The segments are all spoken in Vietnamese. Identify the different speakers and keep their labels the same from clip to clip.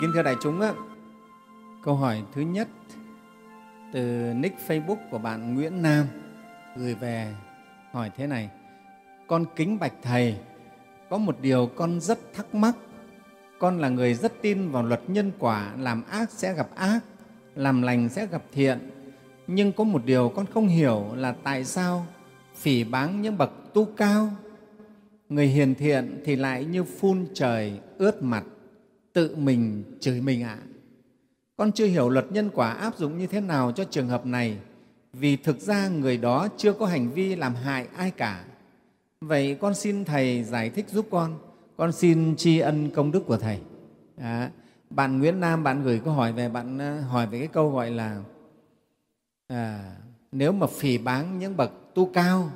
Speaker 1: Kính thưa đại chúng, câu hỏi thứ nhất từ nick Facebook của bạn Nguyễn Nam gửi về hỏi thế này. Con kính bạch Thầy, có một điều con rất thắc mắc. Con là người rất tin vào luật nhân quả, làm ác sẽ gặp ác, làm lành sẽ gặp thiện. Nhưng có một điều con không hiểu là tại sao phỉ báng những bậc tu cao, người hiền thiện thì lại như phun trời ướt mặt, tự mình chửi mình ạ. À. Con chưa hiểu luật nhân quả áp dụng như thế nào cho trường hợp này vì thực ra người đó chưa có hành vi làm hại ai cả. Vậy con xin Thầy giải thích giúp con. Con xin tri ân công đức của Thầy. À, bạn Nguyễn Nam, bạn gửi câu hỏi về, bạn ờ, hỏi về cái câu gọi là à, nếu mà phỉ báng những bậc tu cao,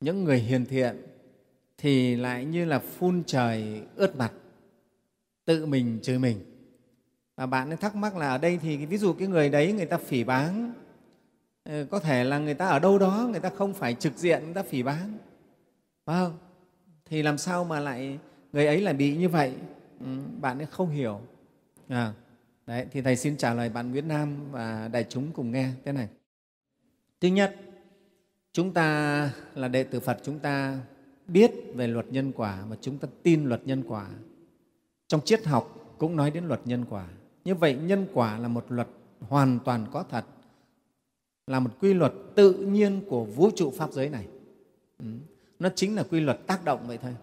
Speaker 1: những người hiền thiện thì lại như là phun trời ướt mặt, tự mình chửi mình. Và bạn ấy thắc mắc là ở đây thì ví dụ cái người đấy người ta phỉ báng ờ, có thể là người ta ở đâu đó người ta không phải trực diện người ta phỉ báng. Phải không thì làm sao mà lại người ấy lại bị như vậy? Ừ, bạn ấy không hiểu. À, đấy thì thầy xin trả lời bạn Nguyễn Nam và đại chúng cùng nghe thế này. Thứ nhất chúng ta là đệ tử Phật chúng ta biết về luật nhân quả và chúng ta tin luật nhân quả trong triết học cũng nói đến luật nhân quả như vậy nhân quả là một luật hoàn toàn có thật, là một quy luật tự nhiên của vũ trụ pháp giới này. Ừ. Nó chính là quy luật tác động vậy thôi.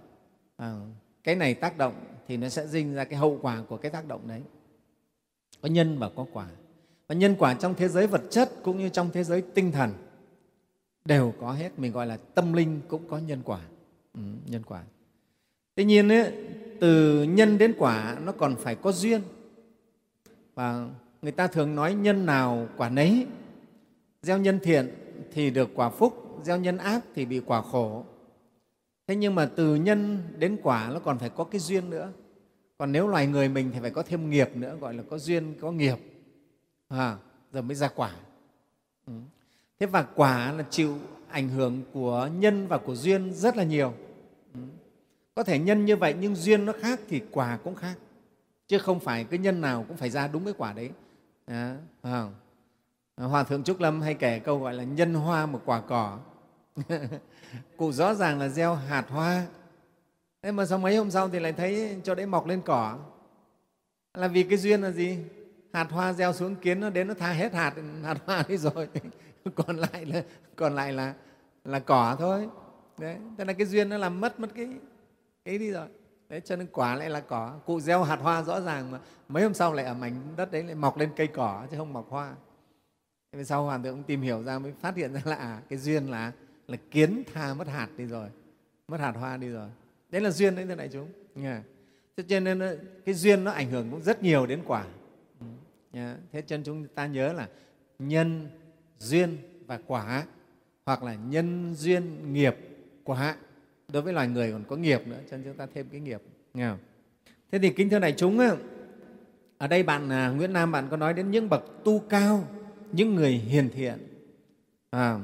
Speaker 1: À, cái này tác động thì nó sẽ sinh ra cái hậu quả của cái tác động đấy. Có nhân và có quả. Và nhân quả trong thế giới vật chất cũng như trong thế giới tinh thần đều có hết. Mình gọi là tâm linh cũng có nhân quả. Ừ, nhân quả. Tuy nhiên, ấy, từ nhân đến quả nó còn phải có duyên. Và người ta thường nói nhân nào quả nấy. Gieo nhân thiện thì được quả phúc gieo nhân ác thì bị quả khổ. Thế nhưng mà từ nhân đến quả nó còn phải có cái duyên nữa. Còn nếu loài người mình thì phải có thêm nghiệp nữa gọi là có duyên có nghiệp. À, rồi mới ra quả. Ừ. thế và quả là chịu ảnh hưởng của nhân và của duyên rất là nhiều có thể nhân như vậy nhưng duyên nó khác thì quả cũng khác. Chứ không phải cái nhân nào cũng phải ra đúng cái quả đấy. À, không? hòa thượng trúc lâm hay kể câu gọi là nhân hoa một quả cỏ. Cụ rõ ràng là gieo hạt hoa. Thế mà sau mấy hôm sau thì lại thấy cho đấy mọc lên cỏ? Là vì cái duyên là gì? Hạt hoa gieo xuống kiến nó đến nó tha hết hạt hạt hoa đi rồi. Còn lại là còn lại là là cỏ thôi. Đấy thế là cái duyên nó làm mất mất cái cái đi rồi. Đấy, cho nên quả lại là cỏ. Cụ gieo hạt hoa rõ ràng mà. Mấy hôm sau lại ở mảnh đất đấy lại mọc lên cây cỏ chứ không mọc hoa. Thế sau hoàn thượng tìm hiểu ra mới phát hiện ra là à, cái duyên là là kiến tha mất hạt đi rồi. Mất hạt hoa đi rồi. Đấy là duyên đấy thưa đại chúng. Yeah. thế cho nên cái duyên nó ảnh hưởng cũng rất nhiều đến quả. Yeah. thế cho nên chúng ta nhớ là nhân duyên và quả hoặc là nhân duyên nghiệp quả đối với loài người còn có nghiệp nữa cho nên chúng ta thêm cái nghiệp nghe không? thế thì kính thưa đại chúng ở đây bạn à, Nguyễn Nam bạn có nói đến những bậc tu cao những người hiền thiện. À,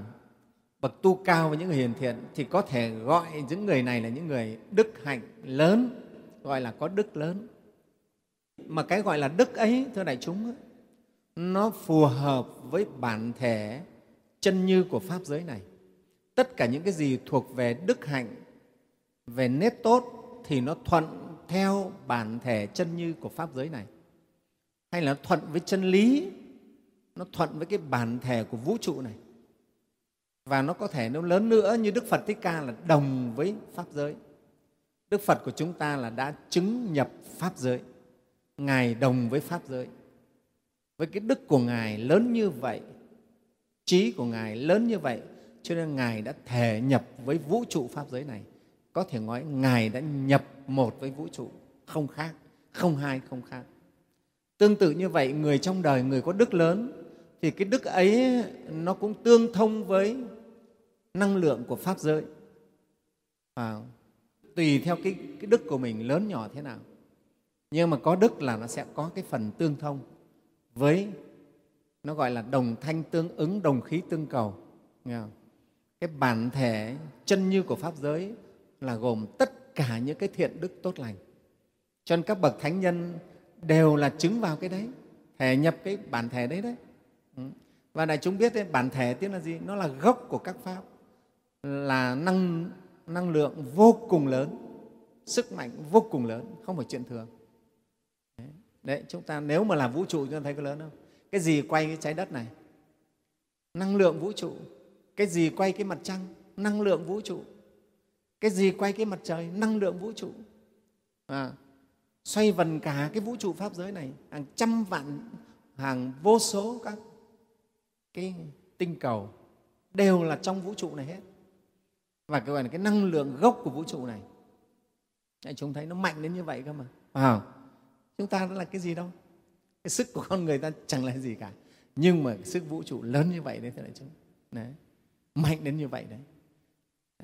Speaker 1: bậc tu cao và những người hiền thiện thì có thể gọi những người này là những người đức hạnh lớn gọi là có đức lớn. Mà cái gọi là đức ấy thưa đại chúng nó phù hợp với bản thể chân như của pháp giới này. Tất cả những cái gì thuộc về đức hạnh về nết tốt thì nó thuận theo bản thể chân như của pháp giới này. Hay là nó thuận với chân lý, nó thuận với cái bản thể của vũ trụ này. Và nó có thể nó lớn nữa như đức phật thích ca là đồng với pháp giới. Đức phật của chúng ta là đã chứng nhập pháp giới. Ngài đồng với pháp giới. Với cái đức của ngài lớn như vậy, trí của ngài lớn như vậy, cho nên ngài đã thể nhập với vũ trụ pháp giới này có thể nói ngài đã nhập một với vũ trụ không khác không hai không khác. Tương tự như vậy người trong đời người có đức lớn thì cái đức ấy nó cũng tương thông với năng lượng của pháp giới. À, tùy theo cái, cái đức của mình lớn nhỏ thế nào. Nhưng mà có đức là nó sẽ có cái phần tương thông với nó gọi là đồng thanh tương ứng đồng khí tương cầu. Nghe không? cái bản thể chân như của pháp giới là gồm tất cả những cái thiện đức tốt lành. Cho nên các bậc thánh nhân đều là chứng vào cái đấy thể nhập cái bản thể đấy đấy. Ừ. Và đại chúng biết đấy, bản thể tiếng là gì? Nó là gốc của các pháp là năng năng lượng vô cùng lớn sức mạnh vô cùng lớn không phải chuyện thường. Đấy, đấy chúng ta nếu mà là vũ trụ chúng ta thấy có lớn không? Cái gì quay cái trái đất này? Năng lượng vũ trụ. Cái gì quay cái mặt trăng? Năng lượng vũ trụ cái gì quay cái mặt trời năng lượng vũ trụ. À, xoay vần cả cái vũ trụ pháp giới này hàng trăm vạn hàng vô số các cái tinh cầu đều là trong vũ trụ này hết. Và cái gọi là cái năng lượng gốc của vũ trụ này. Đấy, chúng thấy nó mạnh đến như vậy cơ mà. À, chúng ta nó là cái gì đâu? Cái sức của con người ta chẳng là gì cả. Nhưng mà sức vũ trụ lớn như vậy đấy thưa đại chúng. Đấy mạnh đến như vậy đấy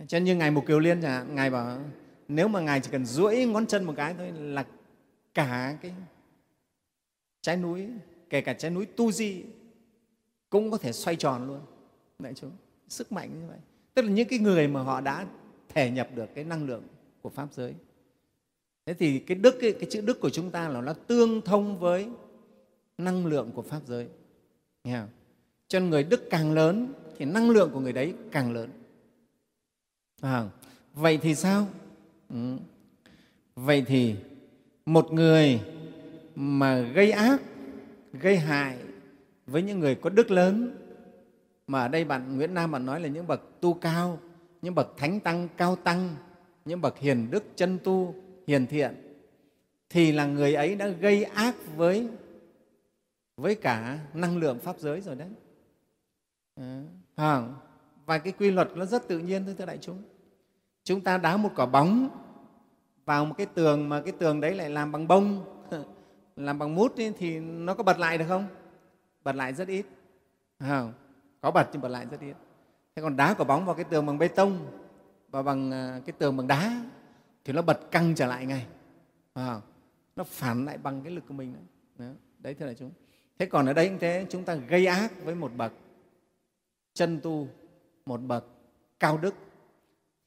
Speaker 1: cho nên như ngài mục kiều liên chẳng hạn ngài bảo nếu mà ngài chỉ cần duỗi ngón chân một cái thôi là cả cái trái núi kể cả trái núi tu di cũng có thể xoay tròn luôn. Đại chúng sức mạnh như vậy. Tức là những cái người mà họ đã thể nhập được cái năng lượng của pháp giới. Thế thì cái đức ấy, cái chữ đức của chúng ta là nó tương thông với năng lượng của pháp giới. Nghe không? cho nên người đức càng lớn thì năng lượng của người đấy càng lớn à, vậy thì sao ừ. vậy thì một người mà gây ác gây hại với những người có đức lớn mà ở đây bạn Nguyễn Nam bạn nói là những bậc tu cao, những bậc thánh tăng cao tăng, những bậc hiền đức chân tu hiền thiện thì là người ấy đã gây ác với với cả năng lượng pháp giới rồi đấy. Ừ. À, và cái quy luật nó rất tự nhiên thôi thưa đại chúng. Chúng ta đá một quả bóng vào một cái tường mà cái tường đấy lại làm bằng bông, làm bằng mút ấy, thì nó có bật lại được không? Bật lại rất ít. À, có bật nhưng bật lại rất ít. Thế còn đá quả bóng vào cái tường bằng bê tông và bằng à, cái tường bằng đá thì nó bật căng trở lại ngay. À, nó phản lại bằng cái lực của mình đấy, đấy thưa đại chúng. Thế còn ở đây cũng thế chúng ta gây ác với một bậc chân tu một bậc cao đức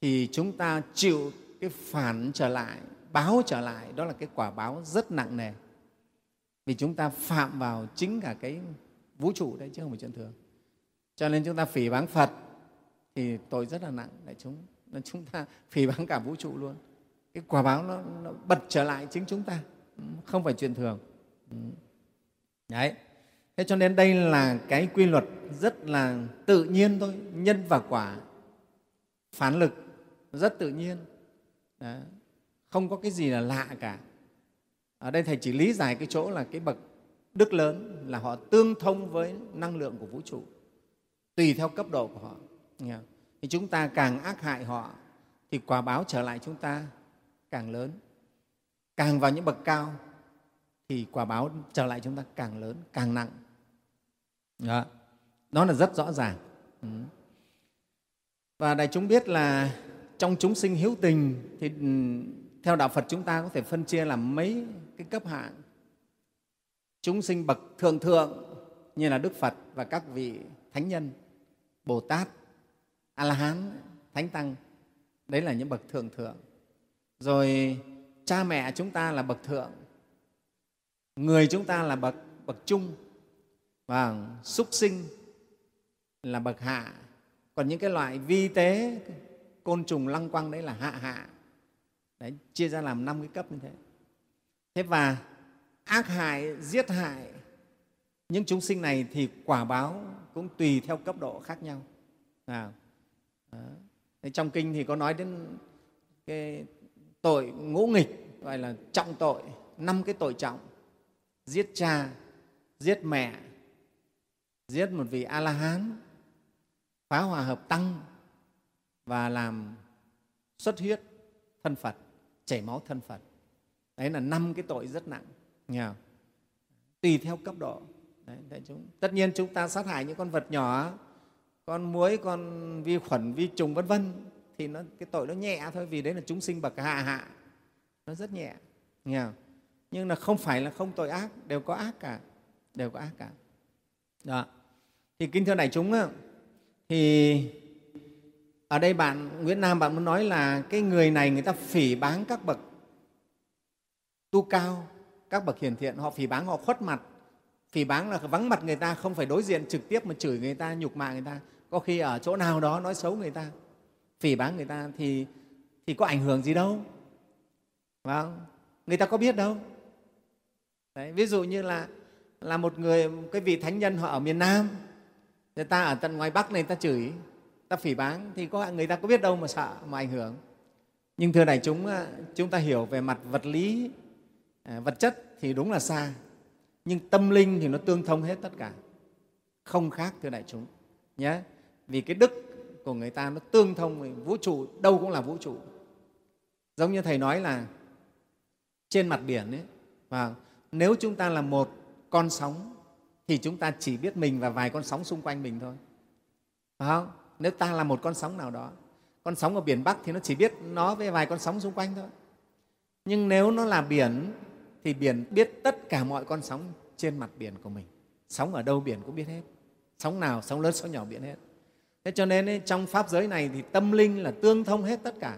Speaker 1: thì chúng ta chịu cái phản trở lại báo trở lại. Đó là cái quả báo rất nặng nề. Vì chúng ta phạm vào chính cả cái vũ trụ đấy chứ không phải chuyện thường. Cho nên chúng ta phỉ báng phật thì tội rất là nặng. Đại chúng nên chúng ta phỉ báng cả vũ trụ luôn. Cái quả báo nó, nó bật trở lại chính chúng ta. Ừ, không phải chuyện thường. Ừ. Đấy thế cho nên đây là cái quy luật rất là tự nhiên thôi, nhân và quả. Phản lực, rất tự nhiên. Đó. không có cái gì là lạ cả. Ở đây thầy chỉ lý giải cái chỗ là cái bậc đức lớn là họ tương thông với năng lượng của vũ trụ, tùy theo cấp độ của họ. Thì chúng ta càng ác hại họ, thì quả báo trở lại chúng ta càng lớn. Càng vào những bậc cao, thì quả báo trở lại chúng ta càng lớn, càng nặng đó, đó là rất rõ ràng. Ừ. Và đại chúng biết là trong chúng sinh hiếu tình thì ừ, theo đạo phật chúng ta có thể phân chia làm mấy cái cấp hạng. Chúng sinh bậc thượng thượng như là đức phật và các vị thánh nhân bồ tát a la hán thánh tăng. Đấy là những bậc thượng thượng. Rồi cha mẹ chúng ta là bậc thượng. Người chúng ta là bậc bậc trung và súc sinh là bậc hạ. Còn những cái loại vi tế côn trùng lăng quăng đấy là hạ hạ. Đấy chia ra làm năm cái cấp như thế. Thế và ác hại giết hại những chúng sinh này thì quả báo cũng tùy theo cấp độ khác nhau. À, trong kinh thì có nói đến cái tội ngũ nghịch gọi là trọng tội năm cái tội trọng. Giết cha giết mẹ giết một vị a la hán phá hòa hợp tăng và làm xuất huyết thân phật chảy máu thân phật. Đấy là năm cái tội rất nặng nghe tùy theo cấp độ. Đấy, đấy chúng tất nhiên chúng ta sát hại những con vật nhỏ con muối con vi khuẩn vi trùng vân vân thì nó cái tội nó nhẹ thôi vì đấy là chúng sinh bậc hạ hạ. Nó rất nhẹ nghe không? nhưng là không phải là không tội ác đều có ác cả đều có ác cả. Đó thì kinh thưa đại chúng thì ở đây bạn Nguyễn Nam bạn muốn nói là cái người này người ta phỉ báng các bậc tu cao các bậc hiền thiện họ phỉ báng họ khuất mặt. Phỉ báng là vắng mặt người ta không phải đối diện trực tiếp mà chửi người ta nhục mạ người ta. Có khi ở chỗ nào đó nói xấu người ta phỉ báng người ta thì thì có ảnh hưởng gì đâu. Phải không? người ta có biết đâu. Đấy, ví dụ như là là một người cái vị thánh nhân họ ở miền Nam người ta ở tận ngoài Bắc này ta chửi, ta phỉ báng, thì có người ta có biết đâu mà sợ, mà ảnh hưởng. Nhưng thưa đại chúng chúng ta hiểu về mặt vật lý à, vật chất thì đúng là xa, nhưng tâm linh thì nó tương thông hết tất cả. Không khác, thưa đại chúng, nhé. Vì cái đức của người ta nó tương thông với vũ trụ, đâu cũng là vũ trụ. Giống như thầy nói là trên mặt biển ấy và nếu chúng ta là một con sóng thì chúng ta chỉ biết mình và vài con sóng xung quanh mình thôi. Phải không? Nếu ta là một con sóng nào đó con sóng ở biển bắc thì nó chỉ biết nó với vài con sóng xung quanh thôi. Nhưng nếu nó là biển thì biển biết tất cả mọi con sóng trên mặt biển của mình. Sóng ở đâu biển cũng biết hết. Sóng nào sóng lớn sóng nhỏ biển hết. Thế cho nên ấy, trong pháp giới này thì tâm linh là tương thông hết tất cả.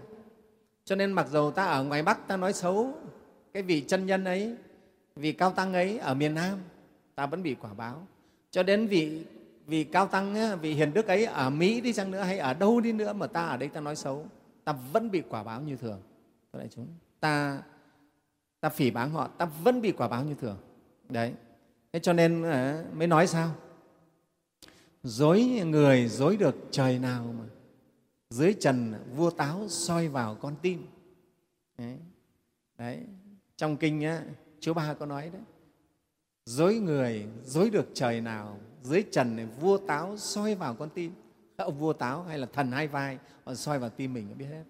Speaker 1: Cho nên mặc dù ta ở ngoài bắc ta nói xấu cái vị chân nhân ấy vị cao tăng ấy ở miền nam ta vẫn bị quả báo. Cho đến vị vị cao tăng vị hiền đức ấy ở mỹ đi chăng nữa hay ở đâu đi nữa mà ta ở đây ta nói xấu ta vẫn bị quả báo như thường. Đại chúng ta ta phỉ báng họ ta vẫn bị quả báo như thường. Đấy. Thế cho nên à, mới nói sao? Dối người dối được trời nào mà dưới trần vua táo soi vào con tim. Đấy, đấy. trong kinh á, chú ba có nói đấy dối người dối được trời nào dưới trần này vua táo soi vào con tim. Ông vua táo hay là thần hai vai họ soi vào tim mình biết hết.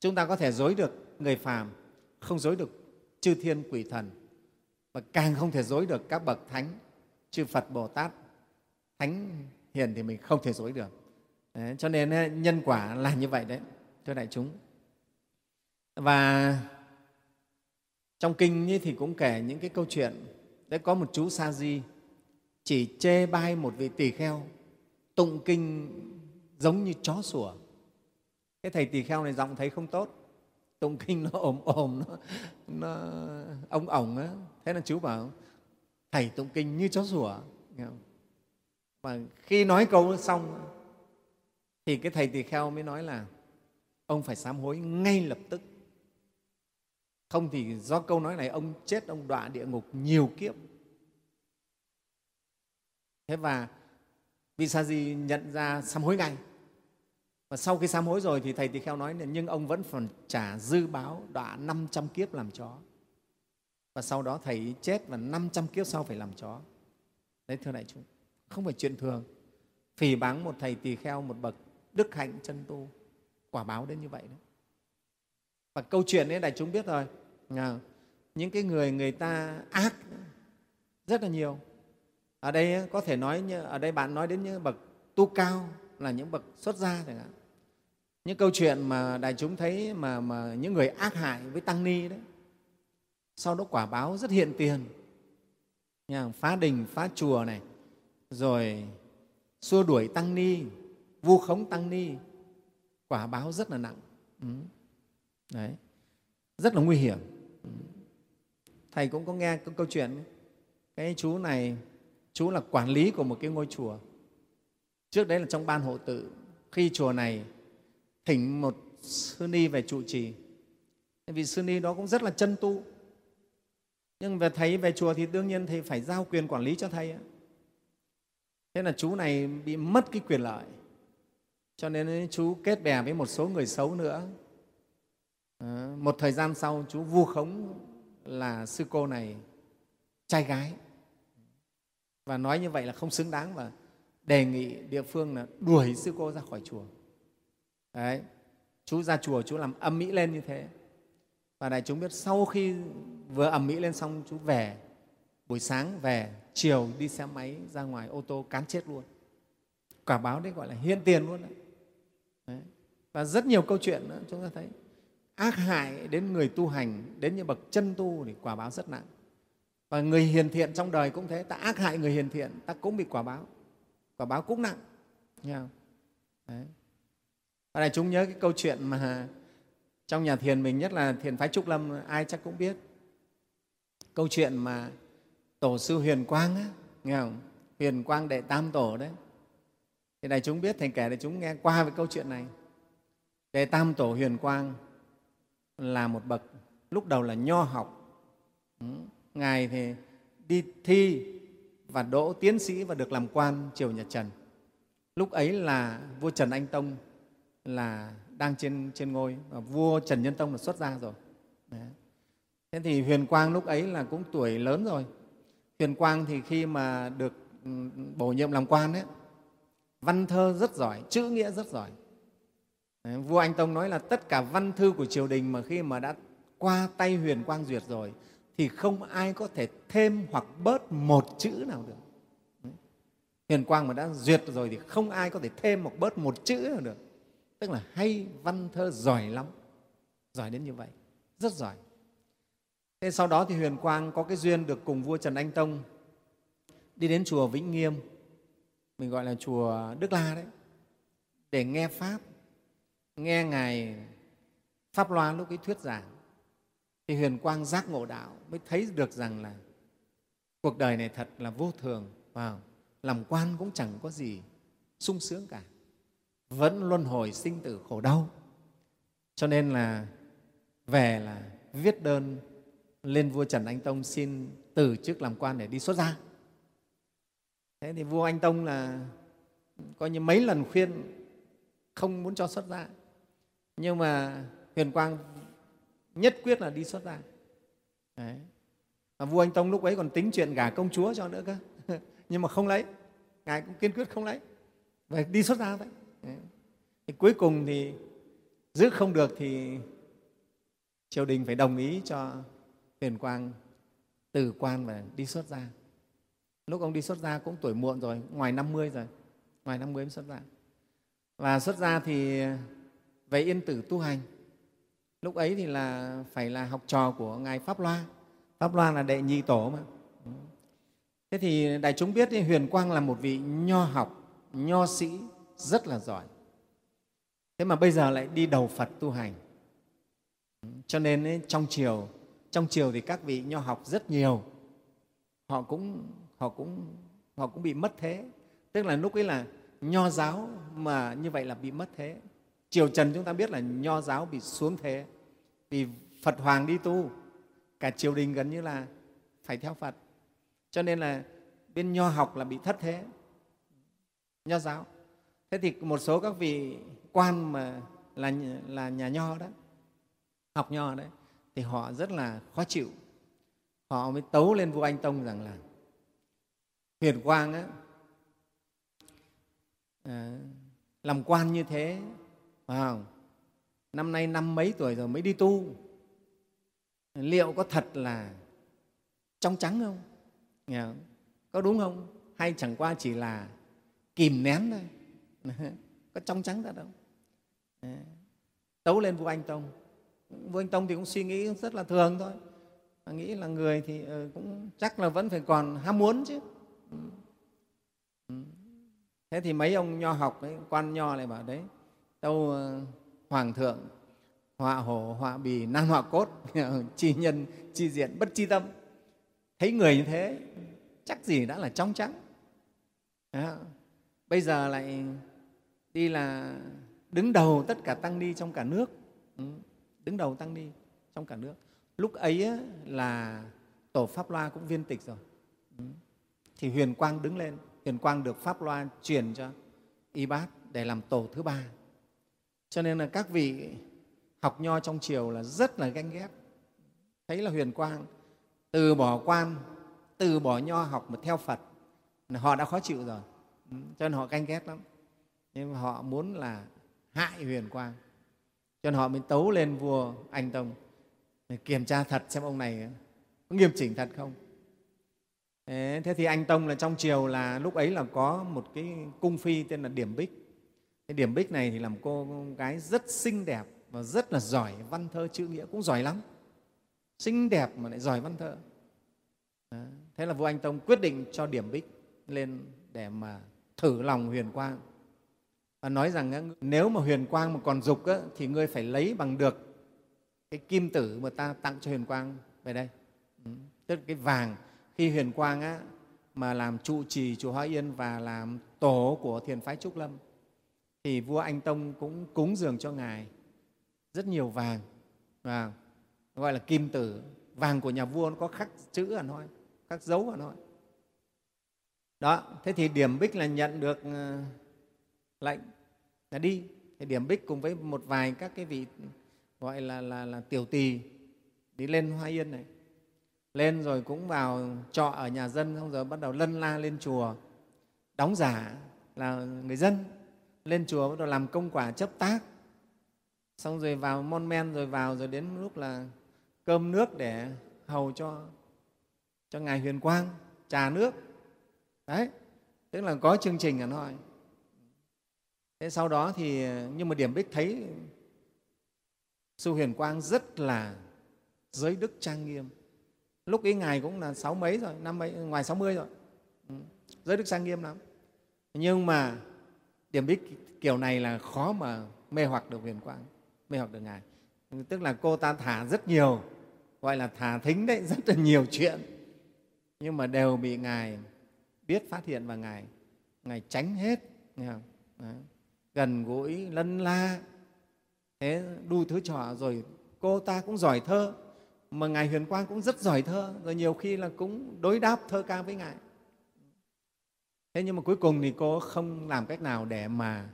Speaker 1: Chúng ta có thể dối được người phàm không dối được chư thiên quỷ thần. Và càng không thể dối được các bậc thánh chư phật bồ tát. Thánh hiền thì mình không thể dối được. Đấy, cho nên nhân quả là như vậy đấy thưa đại chúng. Và trong kinh thì cũng kể những cái câu chuyện Thế có một chú sa di chỉ chê bai một vị tỳ kheo tụng kinh giống như chó sủa. Cái thầy tỳ kheo này giọng thấy không tốt tụng kinh nó ồm ồm nó, nó ông ổng á. Thế là chú bảo thầy tụng kinh như chó sủa. Và khi nói câu xong thì cái thầy tỳ kheo mới nói là ông phải sám hối ngay lập tức không thì do câu nói này, ông chết, ông đọa địa ngục nhiều kiếp. Thế và vị sa di nhận ra sám hối ngay. Và sau khi sám hối rồi thì thầy tỳ kheo nói là, nhưng ông vẫn còn trả dư báo, đọa 500 kiếp làm chó. Và sau đó thầy chết và 500 kiếp sau phải làm chó. Đấy, thưa đại chúng, không phải chuyện thường. Phỉ báng một thầy tỳ kheo, một bậc đức hạnh chân tu, quả báo đến như vậy đấy và câu chuyện ấy, đại chúng biết rồi Ờ. những cái người người ta ác rất là nhiều. Ở đây có thể nói như ở đây bạn nói đến những bậc tu cao là những bậc xuất gia chẳng hạn. Những câu chuyện mà đại chúng thấy mà, mà những người ác hại với tăng ni đấy sau đó quả báo rất hiện tiền. Phá đình phá chùa này rồi xua đuổi tăng ni vu khống tăng ni quả báo rất là nặng. Ừ. đấy. Rất là nguy hiểm thầy cũng có nghe cái câu chuyện cái chú này, chú là quản lý của một cái ngôi chùa. Trước đấy là trong ban hộ tự. Khi chùa này thỉnh một sư ni về trụ trì. Vì sư ni đó cũng rất là chân tu. Nhưng về thầy, về chùa thì đương nhiên thầy phải giao quyền quản lý cho thầy thế là chú này bị mất cái quyền lợi. Cho nên chú kết bè với một số người xấu nữa. Ờ, một thời gian sau chú vu khống là sư cô này trai gái. Và nói như vậy là không xứng đáng và đề nghị địa phương là đuổi sư cô ra khỏi chùa. Đấy, chú ra chùa chú làm âm mỹ lên như thế. Và đại chúng biết sau khi vừa ẩm mỹ lên xong chú về. Buổi sáng về chiều đi xe máy ra ngoài ô tô cán chết luôn. Quả báo đấy gọi là hiện tiền luôn đấy. đấy. và rất nhiều câu chuyện nữa chúng ta thấy ác hại đến người tu hành, đến những bậc chân tu thì quả báo rất nặng và người hiền thiện trong đời cũng thế, ta ác hại người hiền thiện, ta cũng bị quả báo quả báo cũng nặng, nghe không? Đấy. Và này chúng nhớ cái câu chuyện mà trong nhà thiền mình, nhất là thiền phái Trúc Lâm, ai chắc cũng biết. câu chuyện mà tổ sư huyền quang á, nghe không huyền quang đệ tam tổ đấy thì này chúng biết, thầy kể để chúng nghe qua về câu chuyện này đệ tam tổ huyền quang là một bậc. Lúc đầu là nho học. Ngài thì đi thi và đỗ tiến sĩ và được làm quan triều nhà trần. Lúc ấy là vua trần anh tông là đang trên, trên ngôi và vua trần nhân tông là xuất gia rồi. Đấy. thế thì huyền quang lúc ấy là cũng tuổi lớn rồi. Huyền quang thì khi mà được ừ, bổ nhiệm làm quan ấy, văn thơ rất giỏi chữ nghĩa rất giỏi vua anh tông nói là tất cả văn thư của triều đình mà khi mà đã qua tay huyền quang duyệt rồi, thì không ai có thể thêm hoặc bớt một chữ nào được. Huyền quang mà đã duyệt rồi thì không ai có thể thêm hoặc bớt một chữ nào được. Tức là hay văn thơ giỏi lắm. Giỏi đến như vậy. Rất giỏi. Thế sau đó thì huyền quang có cái duyên được cùng vua trần anh tông đi đến chùa vĩnh nghiêm, mình gọi là chùa đức la đấy, để nghe pháp nghe ngài pháp loa lúc ấy thuyết giảng, thì huyền quang giác ngộ đạo mới thấy được rằng là cuộc đời này thật là vô thường vào làm quan cũng chẳng có gì sung sướng cả. Vẫn luân hồi sinh tử khổ đau. Cho nên là về là viết đơn lên vua trần anh tông xin từ chức làm quan để đi xuất gia. Thế thì vua anh tông là coi như mấy lần khuyên không muốn cho xuất gia nhưng mà huyền quang nhất quyết là đi xuất gia Đấy. Và vua anh tông lúc ấy còn tính chuyện gả công chúa cho nữa cơ. Nhưng mà không lấy. Ngài cũng kiên quyết không lấy. Và đi xuất gia vậy. Thì cuối cùng thì giữ không được thì triều đình phải đồng ý cho huyền quang từ quan và đi xuất gia lúc ông đi xuất gia cũng tuổi muộn rồi, ngoài 50 rồi. Ngoài 50 mới xuất gia và xuất gia thì về yên tử tu hành. Lúc ấy thì là phải là học trò của ngài pháp loa pháp loa là đệ nhị tổ mà. Thế thì đại chúng biết thì huyền quang là một vị nho học nho sĩ rất là giỏi. Thế mà bây giờ lại đi đầu phật tu hành. Cho nên ấy, trong chiều trong chiều thì các vị nho học rất nhiều. Họ cũng họ cũng họ cũng bị mất thế. Tức là lúc ấy là nho giáo mà như vậy là bị mất thế triều trần chúng ta biết là nho giáo bị xuống thế vì phật hoàng đi tu. Cả triều đình gần như là phải theo phật. Cho nên là bên nho học là bị thất thế nho giáo. Thế thì một số các vị quan mà là, là nhà nho đó học nho đấy thì họ rất là khó chịu. Họ mới tấu lên vua anh tông rằng là huyền quang á, à, làm quan như thế phải không? năm nay năm mấy tuổi rồi mới đi tu. Liệu có thật là trong trắng không? Nghe không? có đúng không? Hay chẳng qua chỉ là kìm nén thôi. Có trong trắng thật đâu tấu lên vua anh tông. Vua anh tông thì cũng suy nghĩ rất là thường thôi. Mà nghĩ là người thì ờ, cũng chắc là vẫn phải còn ham muốn chứ. Ừ. Ừ. Thế thì mấy ông nho học ấy, quan nho lại bảo đấy tâu ờ, hoàng thượng họa hổ họa bì nan họa cốt chi nhân chi diện bất chi tâm. Thấy người như thế chắc gì đã là trong trắng đó. bây giờ lại đi là đứng đầu tất cả tăng ni trong cả nước. Ừ, đứng đầu tăng ni trong cả nước. Lúc ấy là tổ pháp loa cũng viên tịch rồi. Ừ. thì huyền quang đứng lên. Huyền quang được pháp loa truyền cho y bát để làm tổ thứ ba cho nên là các vị học nho trong triều là rất là ganh ghét. Thấy là huyền quang, từ bỏ quan, từ bỏ nho học mà theo phật họ đã khó chịu rồi. Ừ, cho nên họ ganh ghét lắm. Nhưng mà họ muốn là hại huyền quang. Cho nên họ mới tấu lên vua anh tông để kiểm tra thật xem ông này có nghiêm chỉnh thật không? Thế thì anh tông là trong triều là lúc ấy là có một cái cung phi tên là điểm bích cái điểm bích này thì làm cô gái rất xinh đẹp và rất là giỏi văn thơ chữ nghĩa cũng giỏi lắm. Xinh đẹp mà lại giỏi văn thơ. Đó. thế là vua anh tông quyết định cho điểm bích lên để mà thử lòng huyền quang. Và nói rằng nếu mà huyền quang mà còn dục thì ngươi phải lấy bằng được cái kim tử mà ta tặng cho huyền quang về đây. Ừ. tức là cái vàng. Khi huyền quang á, mà làm trụ trì chùa hoa Yên và làm tổ của thiền phái Trúc Lâm thì vua Anh Tông cũng cúng dường cho ngài rất nhiều vàng và gọi là kim tử. Vàng của nhà vua nó có khắc chữ ở nó khắc dấu ở nó đó thế thì điểm bích là nhận được ờ, lệnh là đi. Thì điểm bích cùng với một vài các cái vị gọi là, là, là tiểu tỳ đi lên hoa yên này. Lên rồi cũng vào trọ ở nhà dân xong rồi bắt đầu lân la lên chùa đóng giả là người dân lên chùa bắt đầu làm công quả chấp tác. Xong rồi vào mon men rồi vào rồi đến lúc là cơm nước để hầu cho cho ngài huyền quang, trà nước. Đấy, tức là có chương trình ở thôi thế sau đó thì, nhưng mà điểm bích thấy sư huyền quang rất là giới đức trang nghiêm. Lúc ấy ngài cũng là sáu mấy rồi, năm mấy, ngoài sáu mươi rồi. Ừ, giới đức trang nghiêm lắm. Nhưng mà điểm bích kiểu này là khó mà mê hoặc được huyền quang, mê hoặc được ngài tức là cô ta thả rất nhiều, gọi là thả thính đấy, rất là nhiều chuyện nhưng mà đều bị ngài biết phát hiện và ngài ngài tránh hết, nghe không? Đấy. gần gũi, lân la thế đu thứ trò rồi cô ta cũng giỏi thơ, mà ngài huyền quang cũng rất giỏi thơ, rồi nhiều khi là cũng đối đáp thơ ca với ngài thế nhưng mà cuối cùng thì cô không làm cách nào để mà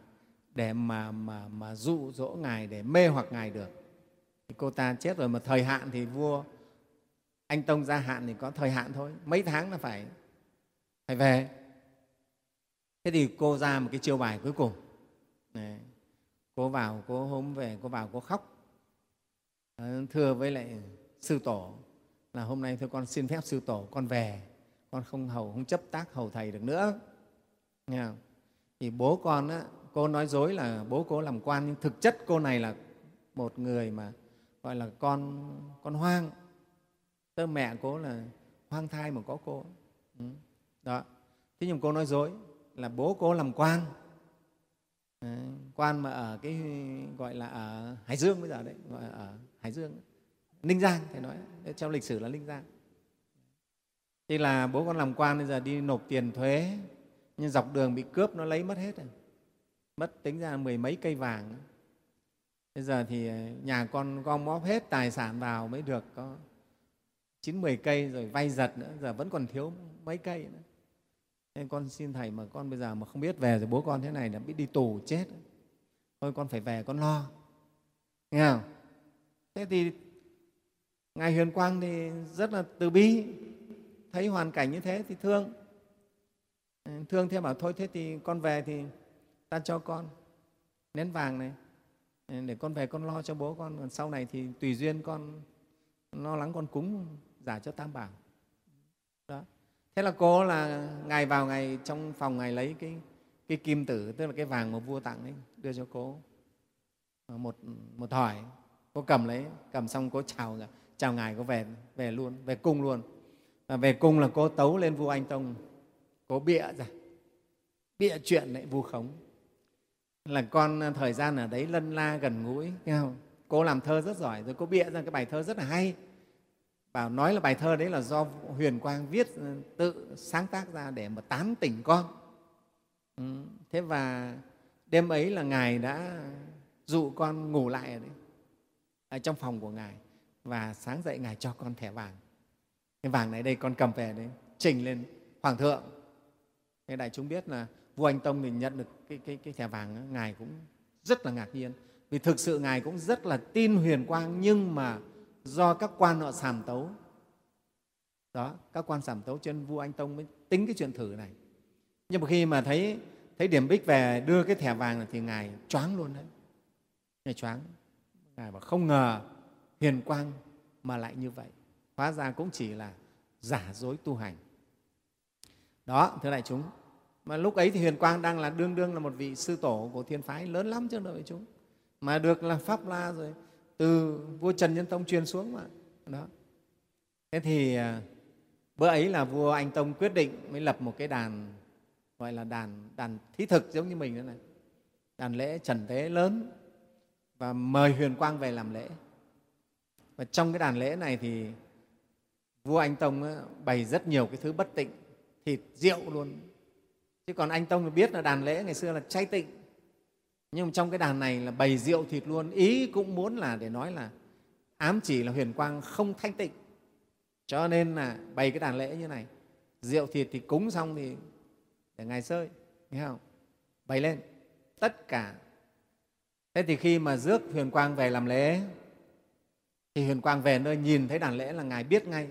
Speaker 1: để mà mà mà dụ dỗ ngài, để mê hoặc ngài được. Thì cô ta chết rồi mà thời hạn thì vua anh tông gia hạn thì có thời hạn thôi. Mấy tháng là phải phải về. Thế thì cô ra một cái chiêu bài cuối cùng. Đấy. cô vào, cô hôm về, cô vào, cô khóc. Ờ, thưa với lại sư tổ là hôm nay thưa con xin phép sư tổ con về con không hầu không chấp tác hầu thầy được nữa. Nghe không? thì bố con á, cô nói dối là bố cô làm quan nhưng thực chất cô này là một người mà gọi là con con hoang. Tớ mẹ cô là hoang thai mà có cô. Ừ. đó. Thế nhưng cô nói dối là bố cô làm quan. Quan mà ở cái gọi là ở hải dương bây giờ đấy gọi là ở hải dương. Ninh giang thầy nói. Trong lịch sử là ninh giang thì là bố con làm quan, bây giờ đi nộp tiền thuế, nhưng dọc đường bị cướp, nó lấy mất hết rồi. Mất tính ra mười mấy cây vàng. Bây giờ thì ờ, nhà con gom góp hết tài sản vào mới được có chín mười cây, rồi vay giật nữa, giờ vẫn còn thiếu mấy cây nữa. Nên con xin thầy mà con bây giờ mà không biết về rồi bố con thế này là biết đi tù chết. Thôi con phải về, con lo. Nghe không? Thế thì ngài huyền quang thì rất là từ bi thấy hoàn cảnh như thế thì thương. Ừ, thương thế bảo thôi, thế thì con về thì ta cho con nén vàng này. Ừ, để con về con lo cho bố con. Còn sau này thì tùy duyên con lo lắng con cúng giả cho tam bảo. Đó. Thế là cô là ngày vào ngày trong phòng ngày lấy cái cái kim tử, tức là cái vàng mà vua tặng ấy, đưa cho cô một một thỏi cô cầm lấy, cầm xong cô chào chào ngài cô về về luôn, về cung luôn và về cung là cô tấu lên vua anh tông. Cô bịa ra. Bịa chuyện lại vu khống. Là con à, thời gian ở đấy lân la gần gũi nghe không? cô làm thơ rất giỏi rồi cô bịa ra cái bài thơ rất là hay. Bảo nói là bài thơ đấy là do huyền quang viết à, tự sáng tác ra để mà tán tỉnh con. Ừ. thế và đêm ấy là ngài đã dụ con ngủ lại ở, đấy, ở trong phòng của ngài. Và sáng dậy ngài cho con thẻ vàng cái vàng này đây con cầm về đấy trình lên hoàng thượng. Thế đại chúng biết là vua anh tông thì nhận được cái, cái, cái thẻ vàng ngài cũng rất là ngạc nhiên. Vì thực sự ngài cũng rất là tin huyền quang nhưng mà do các quan họ sàm tấu. Đó các quan sàm tấu trên vua anh tông mới tính cái chuyện thử này. Nhưng mà khi mà thấy thấy điểm bích về đưa cái thẻ vàng này thì ngài choáng luôn đấy. Ngài choáng. Ngài bảo không ngờ hiền quang mà lại như vậy hóa ra cũng chỉ là giả dối tu hành. Đó, thưa đại chúng, mà lúc ấy thì huyền quang đang là đương đương là một vị sư tổ của thiên phái lớn lắm chứ đại chúng. Mà được là pháp la rồi, từ vua trần nhân tông truyền xuống mà. Đó. Thế thì à, bữa ấy là vua anh tông quyết định mới lập một cái đàn, gọi là đàn đàn thí thực giống như mình thế này. Đàn lễ trần tế lớn và mời huyền quang về làm lễ. Và trong cái đàn lễ này thì vua anh tông bày rất nhiều cái thứ bất tịnh, thịt, rượu luôn. Chứ còn anh tông biết là đàn lễ ngày xưa là chay tịnh. Nhưng trong cái đàn này là bày rượu thịt luôn, ý cũng muốn là để nói là ám chỉ là huyền quang không thanh tịnh. Cho nên là bày cái đàn lễ như này. Rượu thịt thì cúng xong thì để ngài sơi nghe không? Bày lên, tất cả. Thế thì khi mà rước huyền quang về làm lễ, thì huyền quang về nơi nhìn thấy đàn lễ là ngài biết ngay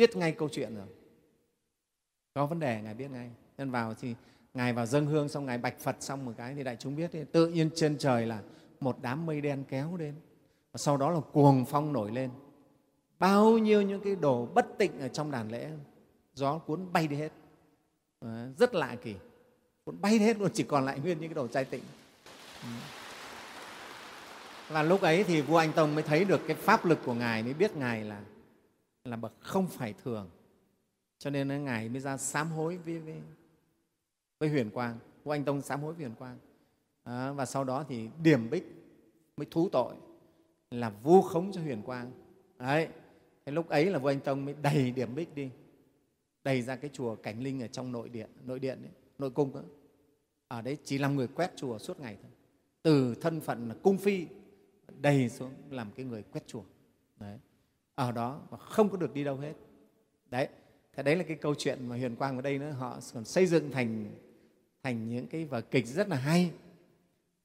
Speaker 1: biết ngay câu chuyện rồi. Có vấn đề, ngài biết ngay. Nên vào thì ngài vào dâng hương, xong ngài bạch phật xong một cái thì đại chúng biết thì tự nhiên trên trời là một đám mây đen kéo đến. Và sau đó là cuồng phong nổi lên. Bao nhiêu những cái đồ bất tịnh ở trong đàn lễ, gió cuốn bay đi hết. Ờ, rất lạ kỳ. Cuốn bay đi hết luôn, chỉ còn lại nguyên những cái đồ trai tịnh. Ừ. Và lúc ấy thì vua anh tông mới thấy được cái pháp lực của ngài, mới biết ngài là là bậc không phải thường. Cho nên ngài mới ra sám hối với, với, với huyền quang vua anh tông sám hối với huyền quang. À, và sau đó thì điểm bích mới thú tội là vu khống cho huyền quang. Đấy cái lúc ấy là vua anh tông mới đầy điểm bích đi đầy ra cái chùa cảnh linh ở trong nội điện nội điện ấy, nội cung đó. ở đấy chỉ làm người quét chùa suốt ngày thôi. Từ thân phận là cung phi đầy xuống làm cái người quét chùa. Đấy ở đó và không có được đi đâu hết. Đấy thế đấy là cái câu chuyện mà huyền quang ở đây nữa. Họ còn xây dựng thành thành những cái vở kịch rất là hay.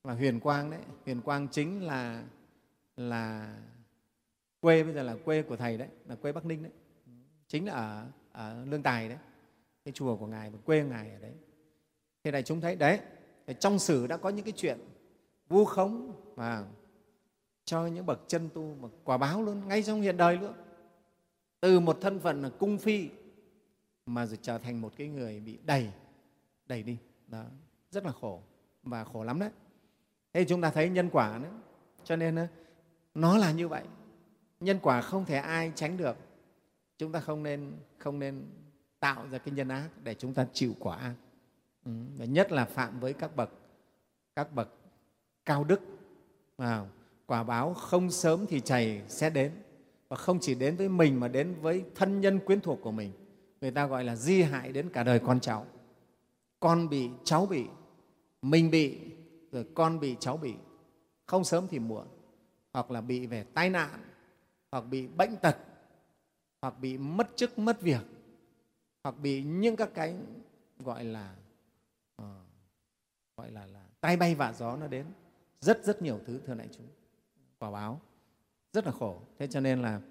Speaker 1: Và huyền quang đấy huyền quang chính là là quê bây giờ là quê của thầy đấy là quê bắc ninh đấy. Chính là ở, ở lương tài đấy. Cái chùa của ngài và quê ngài ở đấy. Thế này chúng thấy đấy trong sử đã có những cái chuyện vu khống và cho những bậc chân tu mà quả báo luôn, ngay trong hiện đời luôn. Từ một thân phận là cung phi, mà rồi trở thành một cái người bị đẩy đẩy đi. Đó, rất là khổ và khổ lắm đấy. Thế chúng ta thấy nhân quả nữa. Cho nên ờ, nó là như vậy. Nhân quả không thể ai tránh được. Chúng ta không nên không nên tạo ra cái nhân ác để chúng ta chịu quả ác. Ừ. và nhất là phạm với các bậc các bậc cao đức. Vào quả báo không sớm thì chảy sẽ đến. Và không chỉ đến với mình mà đến với thân nhân quyến thuộc của mình. Người ta gọi là di hại đến cả đời con cháu. Con bị cháu bị mình bị rồi con bị cháu bị. Không sớm thì muộn. Hoặc là bị về tai nạn hoặc bị bệnh tật hoặc bị mất chức mất việc hoặc bị những các cái gọi là uh, gọi là, là tai bay vạ gió nó đến. Rất rất nhiều thứ thưa đại chúng quả báo. Rất là khổ. Thế cho nên là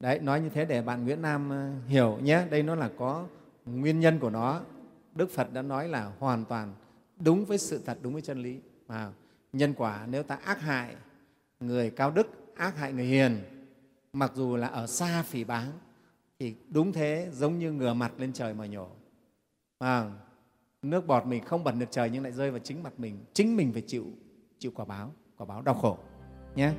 Speaker 1: đấy nói như thế để bạn nguyễn nam ờ, hiểu nhé. Đây nó là có nguyên nhân của nó. Đức phật đã nói là hoàn toàn đúng với sự thật đúng với chân lý. À, nhân quả nếu ta ác hại người cao đức ác hại người hiền mặc dù là ở xa phỉ báng thì đúng thế giống như ngửa mặt lên trời mà nhổ. À, nước bọt mình không bẩn được trời nhưng lại rơi vào chính mặt mình chính mình phải chịu chịu quả báo quả báo đau khổ nhé